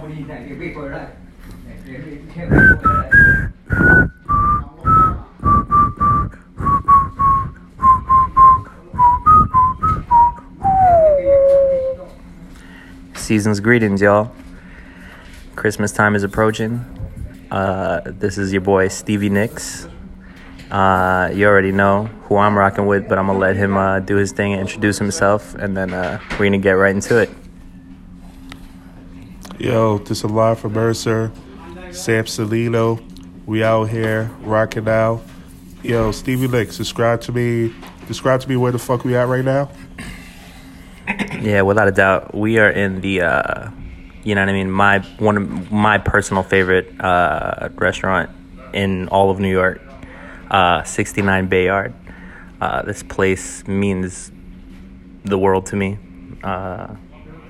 somebody that they wait for a ride. Season's greetings, y'all. Christmas time is approaching. Uh, this is your boy Stevie Nicks. Uh, you already know who I'm rocking with, but I'm gonna let him uh, do his thing and introduce himself, and then uh, we're gonna get right into it. Yo, this is live from Mercer. Sam Salino. We out here rocking out. Yo, Stevie Nicks, subscribe to me. Describe to me where the fuck we at right now. Yeah, without a doubt, we are in the, uh, you know what I mean. My one of my personal favorite uh, restaurant in all of New York, uh, 69 Bayard. Uh, this place means the world to me. Uh,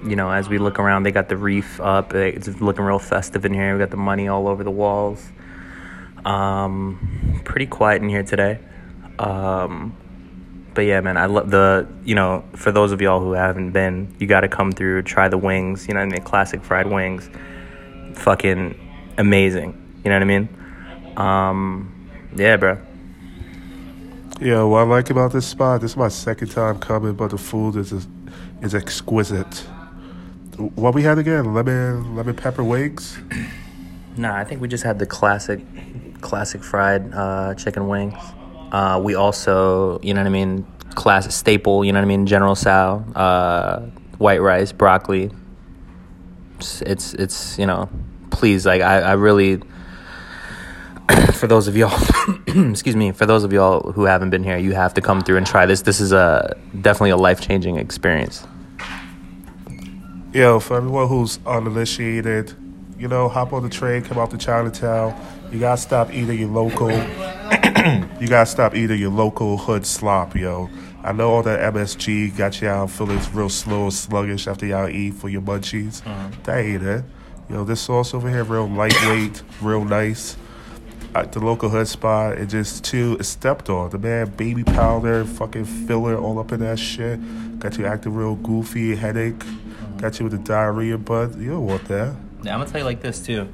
you know, as we look around, they got the reef up. It's looking real festive in here. We got the money all over the walls. Um, pretty quiet in here today. Um, but yeah, man, I love the, you know, for those of y'all who haven't been, you got to come through, try the wings, you know I mean? Classic fried wings. Fucking amazing. You know what I mean? Um, yeah, bro. Yeah, what I like about this spot, this is my second time coming, but the food is is exquisite. What we had again? Lemon lemon pepper wings. Nah, I think we just had the classic, classic fried uh, chicken wings. Uh, we also, you know what I mean, classic staple, you know what I mean, General Tso, uh, white rice, broccoli. It's, it's, it's, you know, please, like, I, I really, for those of y'all, excuse me, for those of y'all who haven't been here, you have to come through and try this. This is a definitely a life changing Yo, for everyone who's uninitiated, you know, hop on the train, come out to Chinatown. You gotta stop eating your local. you gotta stop eating your local hood slop, yo. I know all that MSG got y'all feeling real slow and sluggish after y'all eat for your munchies. Uh-huh. That ain't it. Yo, this sauce over here, real lightweight, real nice. At the local hood spot, it just too it's stepped on. The man, baby powder, fucking filler all up in that shit. Got you acting real goofy, headache. Got you with the diarrhea, but you don't want that. Yeah, I'm gonna tell you like this too.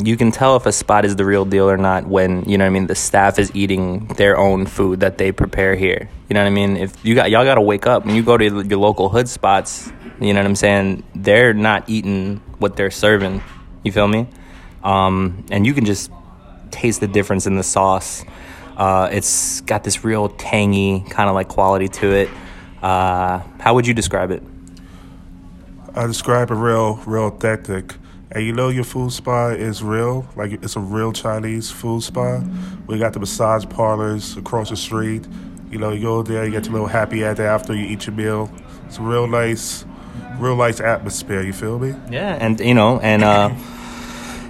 You can tell if a spot is the real deal or not when you know what I mean. The staff is eating their own food that they prepare here. You know what I mean. If you got y'all got to wake up when you go to your local hood spots. You know what I'm saying. They're not eating what they're serving. You feel me? Um, and you can just taste the difference in the sauce. Uh, it's got this real tangy kind of like quality to it. Uh, how would you describe it? I describe it real, real authentic. And you know your food spot is real, like it's a real Chinese food spot. We got the massage parlors across the street. You know, you go there, you get your little happy at after you eat your meal. It's a real nice, real nice atmosphere. You feel me? Yeah, and you know, and uh,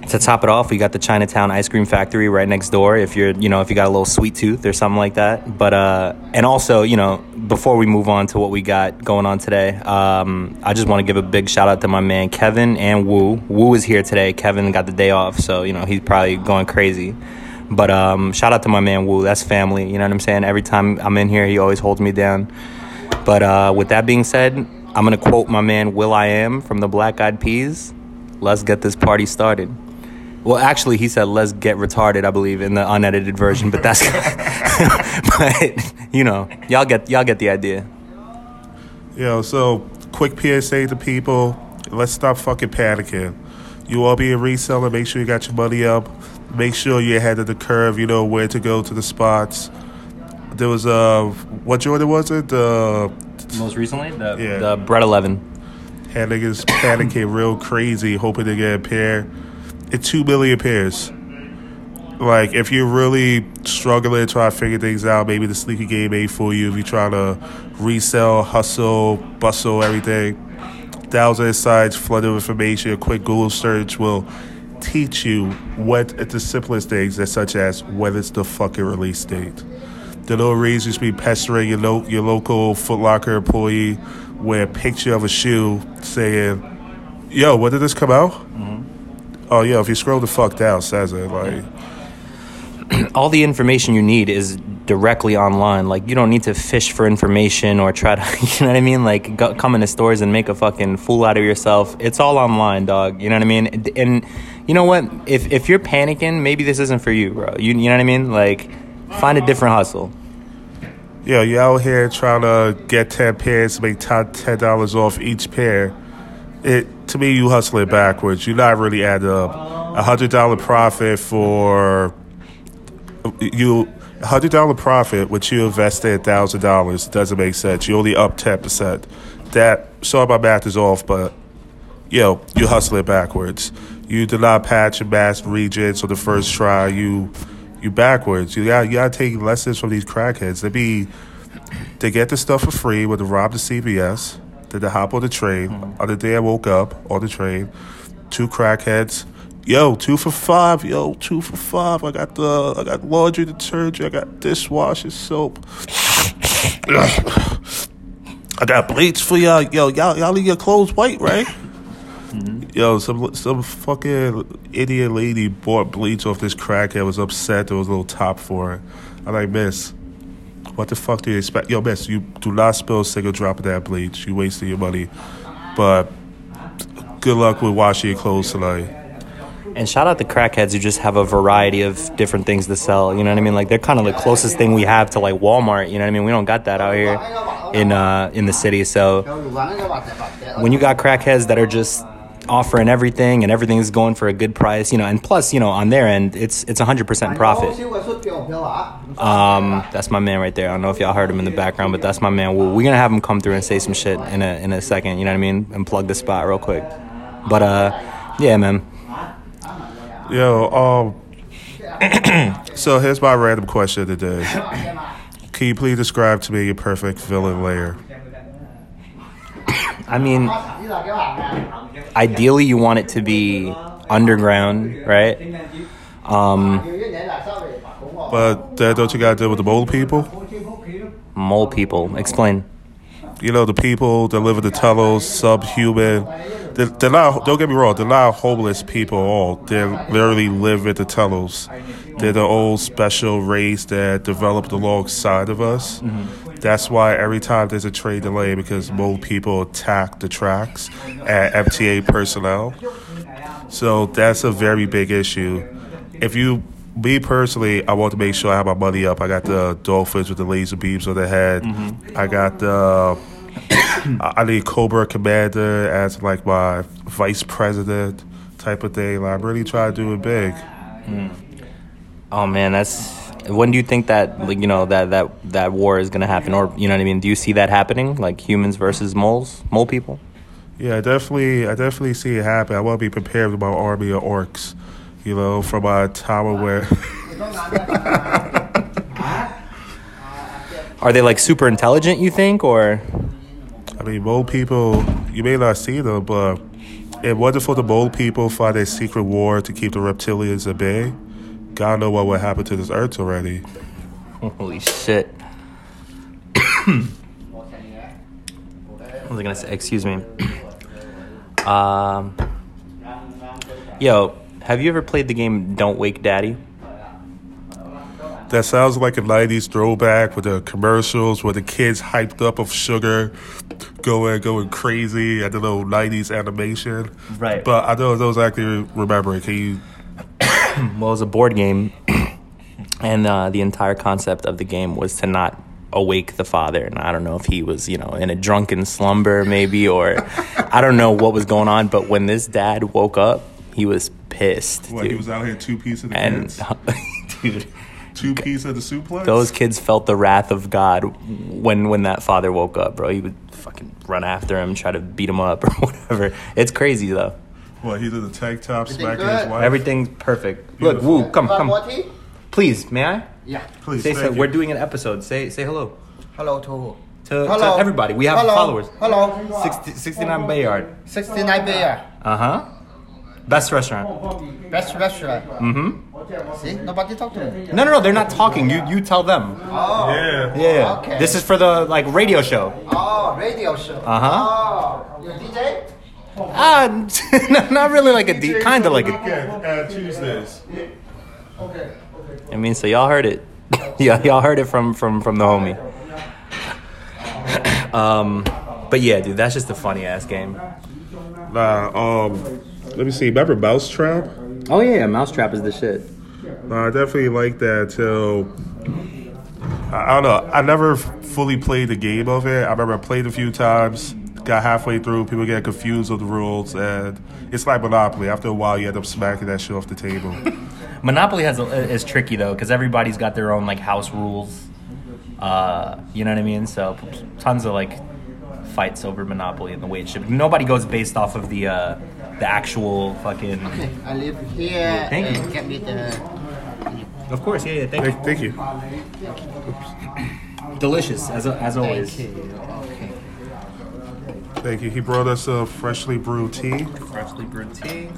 to top it off, we got the Chinatown Ice Cream Factory right next door. If you're, you know, if you got a little sweet tooth or something like that. But uh, and also, you know, before we move on to what we got going on today, um, I just want to give a big shout out to my man Kevin and Wu. Wu is here today. Kevin got the day off, so you know he's probably going crazy. But um, shout out to my man Wu. That's family. You know what I'm saying? Every time I'm in here, he always holds me down. But uh, with that being said, I'm gonna quote my man Will I Am from the Black Eyed Peas. Let's get this party started. Well, actually, he said "Let's get retarded." I believe in the unedited version, but that's. but you know, y'all get y'all get the idea. Yo, so quick PSA to people: Let's stop fucking panicking. You all be a reseller. Make sure you got your money up. Make sure you're ahead of the curve. You know where to go to the spots. There was a uh, what Jordan was it? The Most recently, the Yeah. the Bred Eleven. had niggas panicking real crazy, hoping to get a pair. It's two million pairs. Like, if you're really struggling, trying to figure things out, maybe the sneaker game ain't for you. If you're trying to resell, hustle, bustle, everything, thousand sites, flood of information, a quick Google search will teach you what at the simplest things, such as when it's the fucking release date. The no reason to be pestering your, lo- your local Foot Locker employee with a picture of a shoe saying, "Yo, when did this come out?" Mm-hmm. Oh yeah, if you scroll the fuck down, says it like all the information you need is directly online. Like you don't need to fish for information or try to, you know what I mean? Like go, come into stores and make a fucking fool out of yourself. It's all online, dog. You know what I mean? And you know what? If if you're panicking, maybe this isn't for you, bro. You you know what I mean? Like find a different hustle. Yo, you out here trying to get 10 pairs to make top $10 off each pair. It To me, you hustle it backwards. You're not really adding up. A $100 profit for you. A $100 profit, which you invested a $1,000, doesn't make sense. You only up 10%. That, sorry, my math is off, but yo, you hustle it backwards. You did not patch and mask regents on the first try. You you backwards. You got you gotta take lessons from these crackheads. They be they get the stuff for free when they rob the CVS. Then they hop on the train. Mm-hmm. On the day I woke up on the train, two crackheads. Yo, two for five. Yo, two for five. I got the I got laundry detergent. I got dishwasher soap. I got bleach for y'all. Yo, y'all y'all leave your clothes white, right? Mm-hmm. Yo, some some fucking idiot lady bought bleach off this crackhead. Was upset. There was a little top for it. I'm like, Miss, what the fuck do you expect? Yo, Miss, you do not spill a single drop of that bleach. You wasted your money. But good luck with washing your clothes tonight. And shout out the crackheads who just have a variety of different things to sell. You know what I mean? Like they're kind of the closest thing we have to like Walmart. You know what I mean? We don't got that out here in uh, in the city. So when you got crackheads that are just offering everything and everything's going for a good price, you know, and plus, you know, on their end, it's it's 100% profit. Um, that's my man right there. I don't know if y'all heard him in the background, but that's my man. We're, we're gonna have him come through and say some shit in a in a second. You know what I mean? And plug the spot real quick. But uh, yeah, man. Yo, um, so here's my random question today. Can you please describe to me your perfect villain layer? I mean, ideally, you want it to be underground, right? Um, But then don't you gotta deal with the mole people? mole people. Explain. You know, the people that live in the tunnels, subhuman. They're, they're not, don't get me wrong, they're not homeless people at all. They literally live in the tunnels. They're the old special race that developed alongside of us. That's why every time there's a train delay, because mole people attack the tracks at MTA personnel. So that's a very big issue. If you, me personally, I want to make sure I have my money up. I got the dolphins with the laser beams on their head. I got the. I need Cobra Commander as like my vice president type of thing. Like, I'm really trying to do it big. Oh man, that's. When do you think that like, you know that that that war is gonna happen, or you know what I mean? Do you see that happening, like humans versus moles, mole people? Yeah, I definitely, I definitely see it happen. I want to be prepared with my army of orcs. You know, from my tower where. Are they like super intelligent? You think, or I mean, mole people, you may not see them, but it wasn't for the mole people find a secret war to keep the reptilians at bay. God know what would happen to this earth already. holy shit? what was gonna say? Excuse me. Um, yo, have you ever played the game Don't Wake Daddy? That sounds like a 90s throwback with the commercials where the kids hyped up of sugar going going crazy at the little 90s animation. Right. But I don't, don't exactly remember it. Can you Well, it was a board game, and uh, the entire concept of the game was to not awake the father. And I don't know if he was, you know, in a drunken slumber, maybe, or I don't know what was going on. But when this dad woke up, he was pissed, what, dude. he was out here two piece of the and kids? dude, Two piece of the suplex? those kids felt the wrath of God when when that father woke up, bro. He would fucking run after him, try to beat him up or whatever. It's crazy though. What, he did the tank top smacking good? his wife? Everything's perfect. Look, Beautiful. woo, come, come. more? Please, may I? Yeah. Please, Say, thank so, you. we're doing an episode. Say say hello Hello to who? to, Hello. to everybody. We have Hello. followers. Hello. 60, 69 Bayard. 69 beer. Uh huh. Best restaurant. Best restaurant. Mm-hmm. See? Nobody talk to me. No, no, no. They're not talking. You you tell them. Oh. Yeah. Yeah. Okay. This is for the like radio show. Oh, radio show. Uh-huh. Oh, you DJ? Ah, no, not really like a D, kind of like a. Weekend, uh, Tuesdays. Okay. Okay I mean, so y'all heard it. yeah, y'all heard it from from from the homie. um, but yeah, dude, that's just a funny ass game. Nah, um, let me see. Remember Mousetrap? Oh yeah, Mousetrap is the shit. Nah, I definitely like that till. I, I don't know. I never fully played the game of it. I remember I played a few times, got halfway through, people get confused with the rules, and it's like Monopoly. After a while, you end up smacking that shit off the table. Monopoly has a, is tricky though because everybody's got their own like house rules. Uh, you know what I mean? So tons of like fights over Monopoly and the way it should. Nobody goes based off of the uh, the actual fucking. Okay, I leave here Thank and you. get me the. Of course, yeah, yeah. Thank Thank, you. thank you. Delicious as as always. Thank you. Okay. Thank you. He brought us a freshly brewed tea. Freshly brewed tea.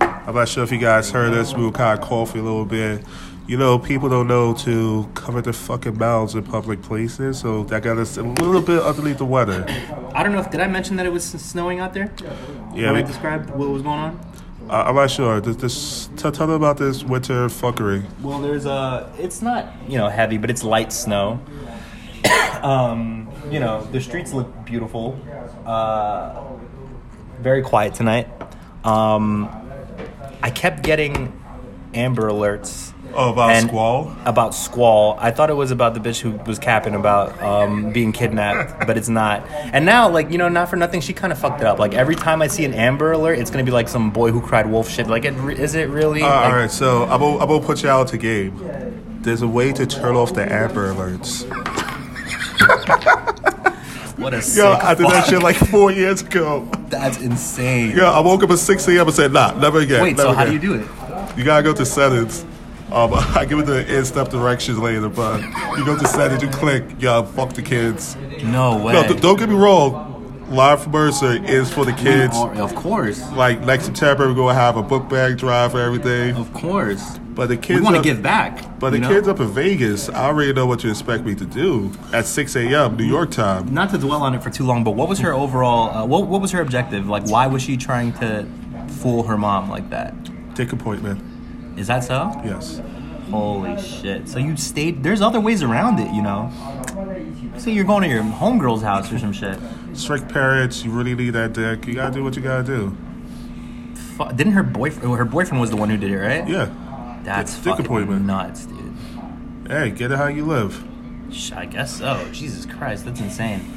I'm not sure if you guys heard us. We were kind of coughing a little bit. You know, people don't know to cover their fucking mouths in public places, so that got us a little bit underneath the weather. I don't know if did I mention that it was snowing out there? Yeah, when I described what was going on. I, I'm not sure. This, this, tell, tell them about this winter fuckery. Well, there's a. It's not you know heavy, but it's light snow. um, you know the streets look beautiful. Uh, very quiet tonight. Um, I kept getting Amber alerts. Oh, about and- squall? About squall. I thought it was about the bitch who was capping about um, being kidnapped, but it's not. And now, like you know, not for nothing, she kind of fucked it up. Like every time I see an Amber alert, it's gonna be like some boy who cried wolf shit. Like, it, is it really? Uh, Like- all right, so I'm gonna, I'm gonna put you out to game. There's a way to turn off the Amber alerts. What a sick Yo, I did that shit like four years ago. That's insane. Yo, I woke up at 6 a.m. and said, nah, never again. Wait, so never how do you do it? You gotta go to settings. Um, I give it the in-step directions later, but you go to settings, you click, yo, fuck the kids. No way. No, th- don't get me wrong. Live from Mercer is for the kids. Of course. Like next September, we're gonna have a book bag drive for everything. Of course. But the kids, We want to up- give back. But the know? kids up in Vegas, I already know what you expect me to do at 6 a.m. New York time. Not to dwell on it for too long, but what was her overall? Uh, what What was her objective? Like, why was she trying to fool her mom like that? Dick appointment. Is that so? Yes. Holy shit! So you stayed? There's other ways around it, you know. So you're going to your homegirl's house or some shit. Strict parents, you really need that dick. You gotta do what you gotta do. Didn't her boyfriend? Her boyfriend was the one who did it, right? Yeah. That's Dick fucking appointment. nuts, dude. Hey, get it how you live. Sh- I guess so. Jesus Christ, that's insane.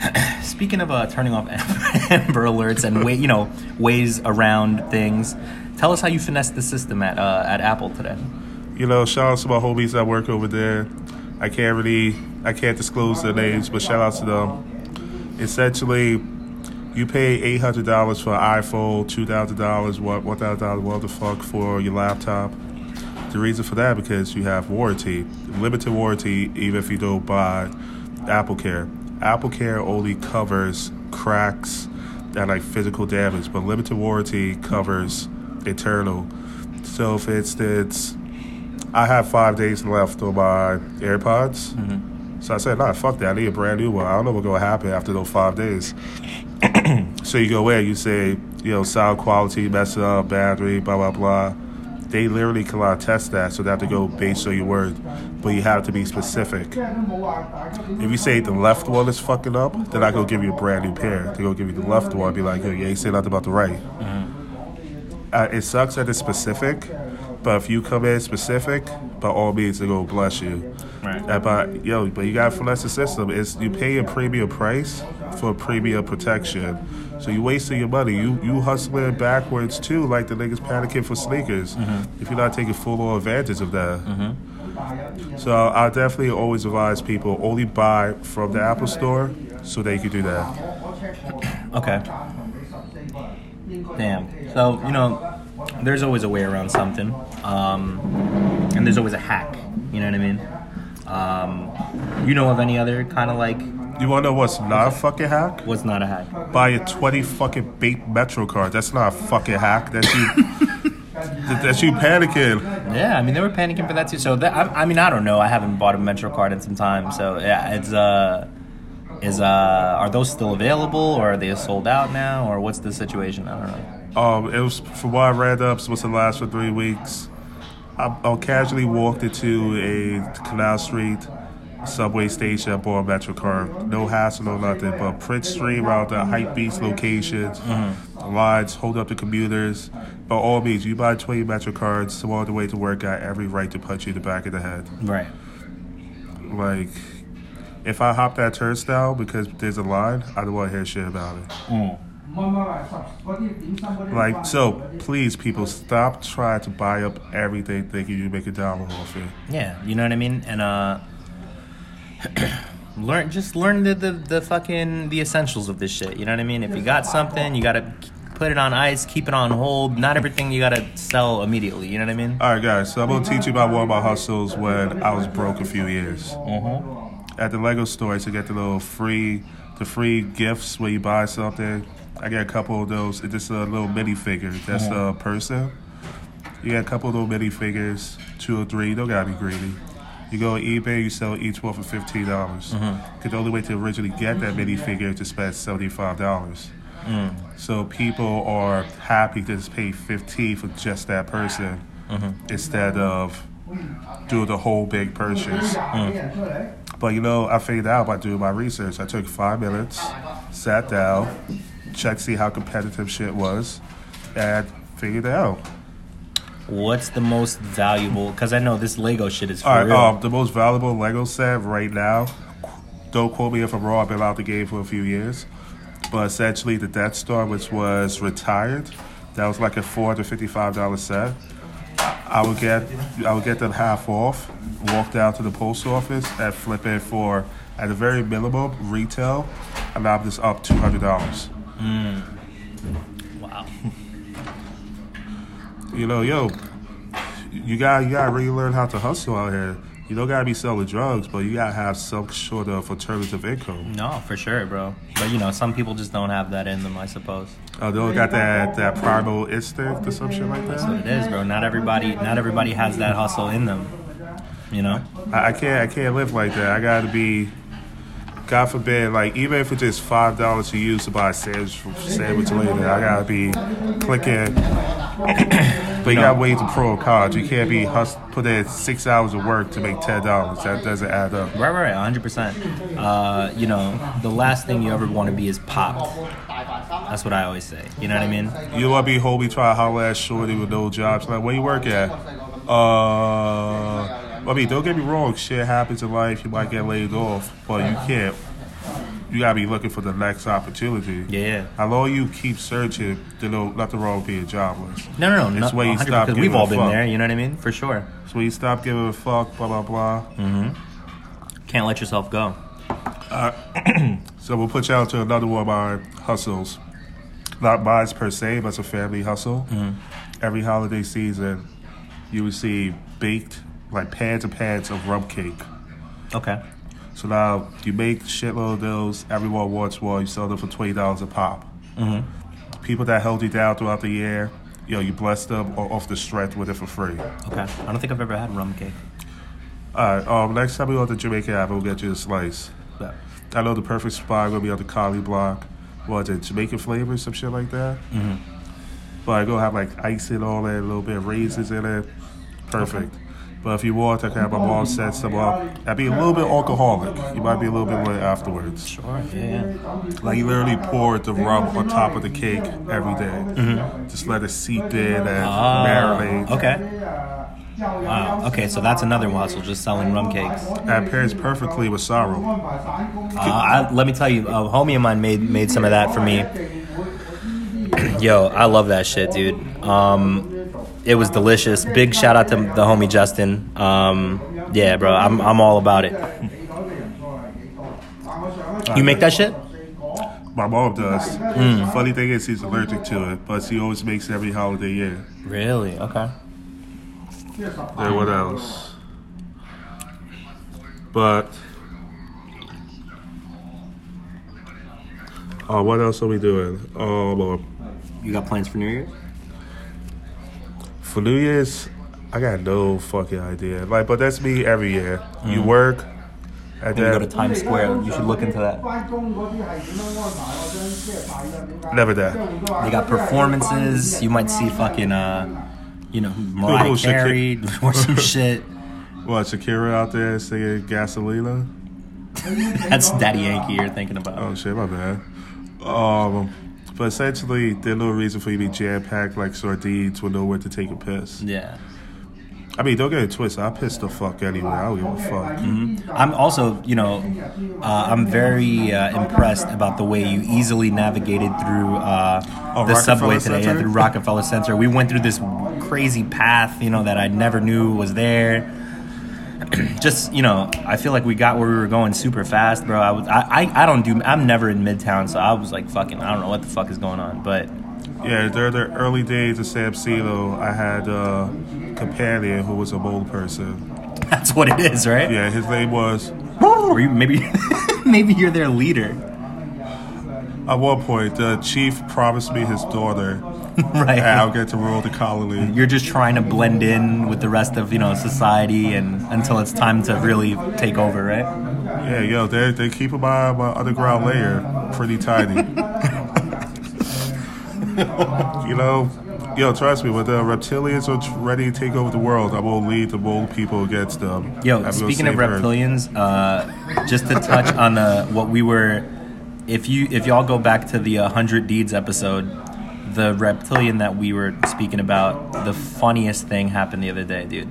Speaking of uh, turning off Amber Alerts and way, you know ways around things, tell us how you finessed the system at uh, at Apple today. You know, shout out to my homies that work over there. I can't really, I can't disclose their names, but shout out to them. Essentially, you pay eight hundred dollars for an iPhone, two thousand dollars, what one thousand dollars, what the fuck for your laptop. The reason for that because you have warranty, limited warranty, even if you don't buy Apple Care. Apple Care only covers cracks and like physical damage, but limited warranty covers internal. So, for instance, I have five days left on my AirPods. Mm-hmm. So I said, nah, fuck that. I need a brand new one. I don't know what's going to happen after those five days. so you go in, you say, you know, sound quality, mess up, battery, blah, blah, blah. They literally cannot test that, so they have to go based on your word. But you have to be specific. If you say the left one is fucking up, then I go give you a brand new pair. They go give you the left one, be like, yo, you say nothing about the right. Uh, it sucks that it's specific, but if you come in specific, by all means, they go bless you. Right. Uh, but yo, but you gotta finesse the system. It's you pay a premium price for premium protection. So you wasting your money. You you hustling backwards too, like the niggas panicking for sneakers. If you're not taking full advantage of that. So I definitely always advise people only buy from the Apple Store so they can do that. Okay. Damn. So you know, there's always a way around something, um, and there's always a hack. You know what I mean? Um, you know of any other kind of like You wanna know what's not a fucking hack? what's not a hack? buy a 20 fucking bait Metro card. That's not a fucking hack. That's you. that- that's you panicking. Yeah, I mean they were panicking for that too. So that, I, I mean I don't know. I haven't bought a Metro card in some time. So yeah, it's uh, is uh, are those still available or are they sold out now or what's the situation? I don't know. Um, it was from what I read up, supposed to last for three weeks. I, I casually walked into a Canal Street subway station, bought a Metro card. No hassle, no nothing. But Prince Street out the hype beast locations, lines, hold up the commuters. By all means, you buy 20 Metro cards, so on the way to work, got every right to punch you in the back of the head. Right. Like, if I hop that turnstile because there's a line, I don't want to hear shit about it. Like, so please, people, stop trying to buy up everything thinking you make a dollar off it. Yeah, you know what I mean? And uh learn just learn the, the the fucking the essentials of this shit. You know what I mean? If you got something, you got to put it on ice, keep it on hold. Not everything you got to sell immediately, you know what I mean? All right, guys. So I'm gonna teach you about one of my hustles when I was broke a few years. At the Lego store, to get the little free, the free gifts where you buy something. I get a couple of those. It's just a little mini figure. That's uh-huh. the person. You get a couple of little mini figures, two or three. Don't gotta be greedy. You go on eBay, you sell each one for fifteen dollars. Mm-hmm. Because the only way to originally get that mini figure is to spend seventy five dollars. Mm. So people are happy to just pay fifteen for just that person mm-hmm. instead of do the whole big purchase. Mm. But you know, I figured out by doing my research. I took five minutes, sat down, checked see how competitive shit was, and figured it out. What's the most valuable? Because I know this Lego shit is for All right, real. um, the most valuable Lego set right now. Don't quote me if I'm wrong. I've been out the game for a few years, but essentially the Death Star, which was retired, that was like a four hundred fifty-five dollar set. I would get, I would get them half off, walk down to the post office and flip it for, at the very minimum, retail. And I'm just up two hundred dollars. Wow. You know, yo, you got you gotta really learn how to hustle out here. You don't gotta be selling drugs, but you gotta have some sort of alternative income. No, for sure, bro. But you know, some people just don't have that in them, I suppose. Oh, they don't got that that primal instinct or some shit like that. That's what it is, bro. Not everybody, not everybody has that hustle in them. You know. I, I can't I can't live like that. I gotta be. God forbid, like even if it's just five dollars to use to buy a sandwich, sandwich later, I gotta be clicking. but you gotta wait to pro college. You can't be hus- put in six hours of work to make ten dollars. That doesn't add up. Right, right, right, 100%. Uh, you know, the last thing you ever want to be is popped. That's what I always say. You know what I mean? You want to be homie try to holler at shorty with no jobs. Like, where you work at? Uh, I mean, don't get me wrong. Shit happens in life. You might get laid off, but you can't. You gotta be looking for the next opportunity. Yeah. How long you keep searching, there's no nothing wrong with being jobless. No, no, no. It's no when you stop giving we've all been fuck. there. You know what I mean? For sure. So when you stop giving a fuck, blah blah blah. Mm-hmm. Can't let yourself go. So we'll put you out to another one of my hustles. Not mine per se, but it's a family hustle. Every holiday season, you receive baked, like pads and pads of rum cake. Okay. So now you make shitload of those. Everyone wants one. You sell them for twenty dollars a pop. Mhm. People that held you down throughout the year, yo, you bless them o- off the strength with it for free. Okay. I don't think I've ever had rum cake. All right. Um, next time we go to Jamaica Ave, we'll get you a slice. But, I know the perfect spot gonna be on the Collie block. What is it, Jamaican flavor, some shit like that. Mm-hmm. But I go have like ice in all that, a little bit of raisins in it. Perfect. But if you want, I can have my mom set some up. I'd be a little bit alcoholic. You might be a little bit lit afterwards. sure. Yeah. Like you literally pour the rum on top of the cake every day. Just let it seep in and marinate. Ah, okay. Wow. Okay, so that's another hustle, just selling rum cakes. That pairs perfectly with sorrel. Uh, I, let me tell you, a homie of mine made made some of that for me. Yo, I love that shit, dude. Um, it was delicious. Big shout out to the homie Justin. Um, yeah, bro, I'm I'm all about it. You make that shit? My mom does. Funny thing is, she's allergic to it, but she always makes it every holiday year. Really? Okay. And what else? But oh, what else are we doing? Um, uh, You got plans for New Year's? for New Year's, I got no fucking idea. Like, but that's me every year. You work, When you go to Times Square, you should look into that. never that. They got performances. You might see fucking uh, you know, Mariah Shakira- Carey or some shit. What Shakira out there singing Gasolina? That's Daddy Yankee you're thinking about. Oh shit, my bad. Um, but essentially, there's no reason for you to be jam packed like sardines with nowhere to take a piss. Yeah. I mean, don't get it twisted. I piss the fuck anywhere. I don't give a fuck. Mm-hmm. I'm also, you know, uh, I'm very uh, impressed about the way you easily navigated through uh, Oh, the subway today, yeah, through Rockefeller Center. We went through this crazy path, you know, that I never knew was there. Just, you know, I feel like we got where we were going super fast, bro. I was, I, I, I don't do, I'm never in Midtown, so I was like, fucking, I don't know what the fuck is going on, but Yeah, during the early days of Sam CeeLo, I had uh, a companion who was a mole person. that's what it is, right? Yeah, his name was. Or you, maybe, maybe you're their leader, At one point, the chief promised me his daughter, right? I'll get to rule the colony. you're just trying to blend in with the rest of you know society and until it's time to really take over right Yeah, yo, they they keep my my underground layer pretty tiny. you know, yo, trust me, when the reptilians are ready to take over the world, I will lead the mole people against them. yo speaking of reptilians uh, just to touch on uh, what we were if you if y'all go back to the uh, 100 deeds episode the reptilian that we were speaking about the funniest thing happened the other day dude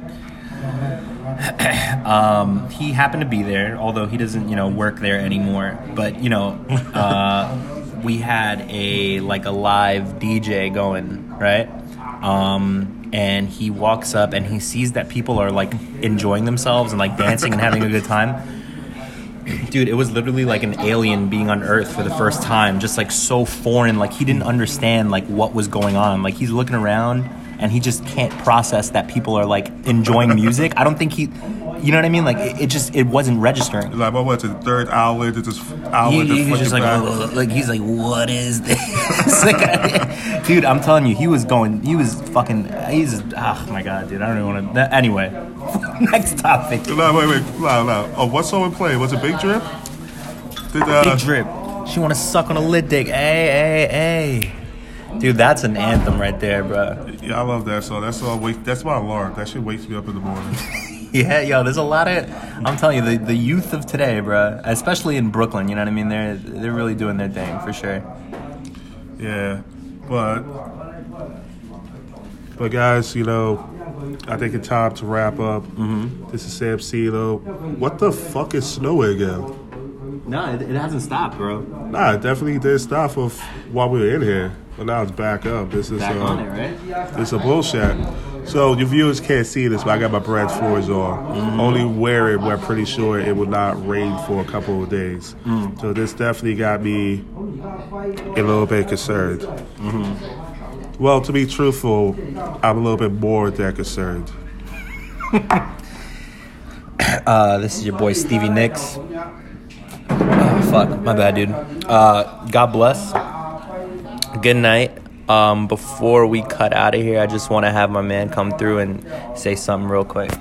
um, he happened to be there, although he doesn't, you know, work there anymore. But you know, uh, we had a like a live DJ going, right? Um, and he walks up and he sees that people are like enjoying themselves and like dancing and having a good time. Dude, it was literally like an alien being on Earth for the first time, just like so foreign. Like he didn't understand like what was going on. Like he's looking around and he just can't process that people are like enjoying music. I don't think he, you know what I mean? Like it, it just it wasn't registering. Like, what was it? The third outlet, it's just He, outlet. he was just like. "Ugh," like he's like, what is this? Like, dude, I'm telling you, he was going, he was fucking, he's, oh my god, dude, I don't even want to. Anyway, next topic. No, wait, wait, no, no. Oh, what song we played? Was it Big Drip? Did uh, Big drip. She want to suck on a lid dick. Hey, hey, hey. Dude, that's an anthem right there, bro. Yeah, I love that song. That's song, wake, that's my alarm. That shit wakes me up in the morning. Yeah, yo, there's a lot of. I'm telling you, the, the youth of today, bro, especially in Brooklyn, you know what I mean? They're they're really doing their thing for sure. Yeah, but but guys, you know, I think it's time to wrap up. Mm-hmm. This is Sam CeeLo. What the fuck is snowing again? No, it, it hasn't stopped, bro. Nah, it definitely did stop of while we were in here, but now it's back up. This is Back uh, on it, right? This is a bullshit. So your viewers can't see this, but I got my Bred Fours on. Only wear it. We're pretty sure it will not rain for a couple of days. So this definitely got me a little bit concerned. Well, to be truthful, I'm a little bit more than concerned. Uh, this is your boy Stevie Nicks. Oh, fuck, my bad, dude. Uh, God bless. Good night. Um, before we cut out of here, I just want to have my man come through and say something real quick.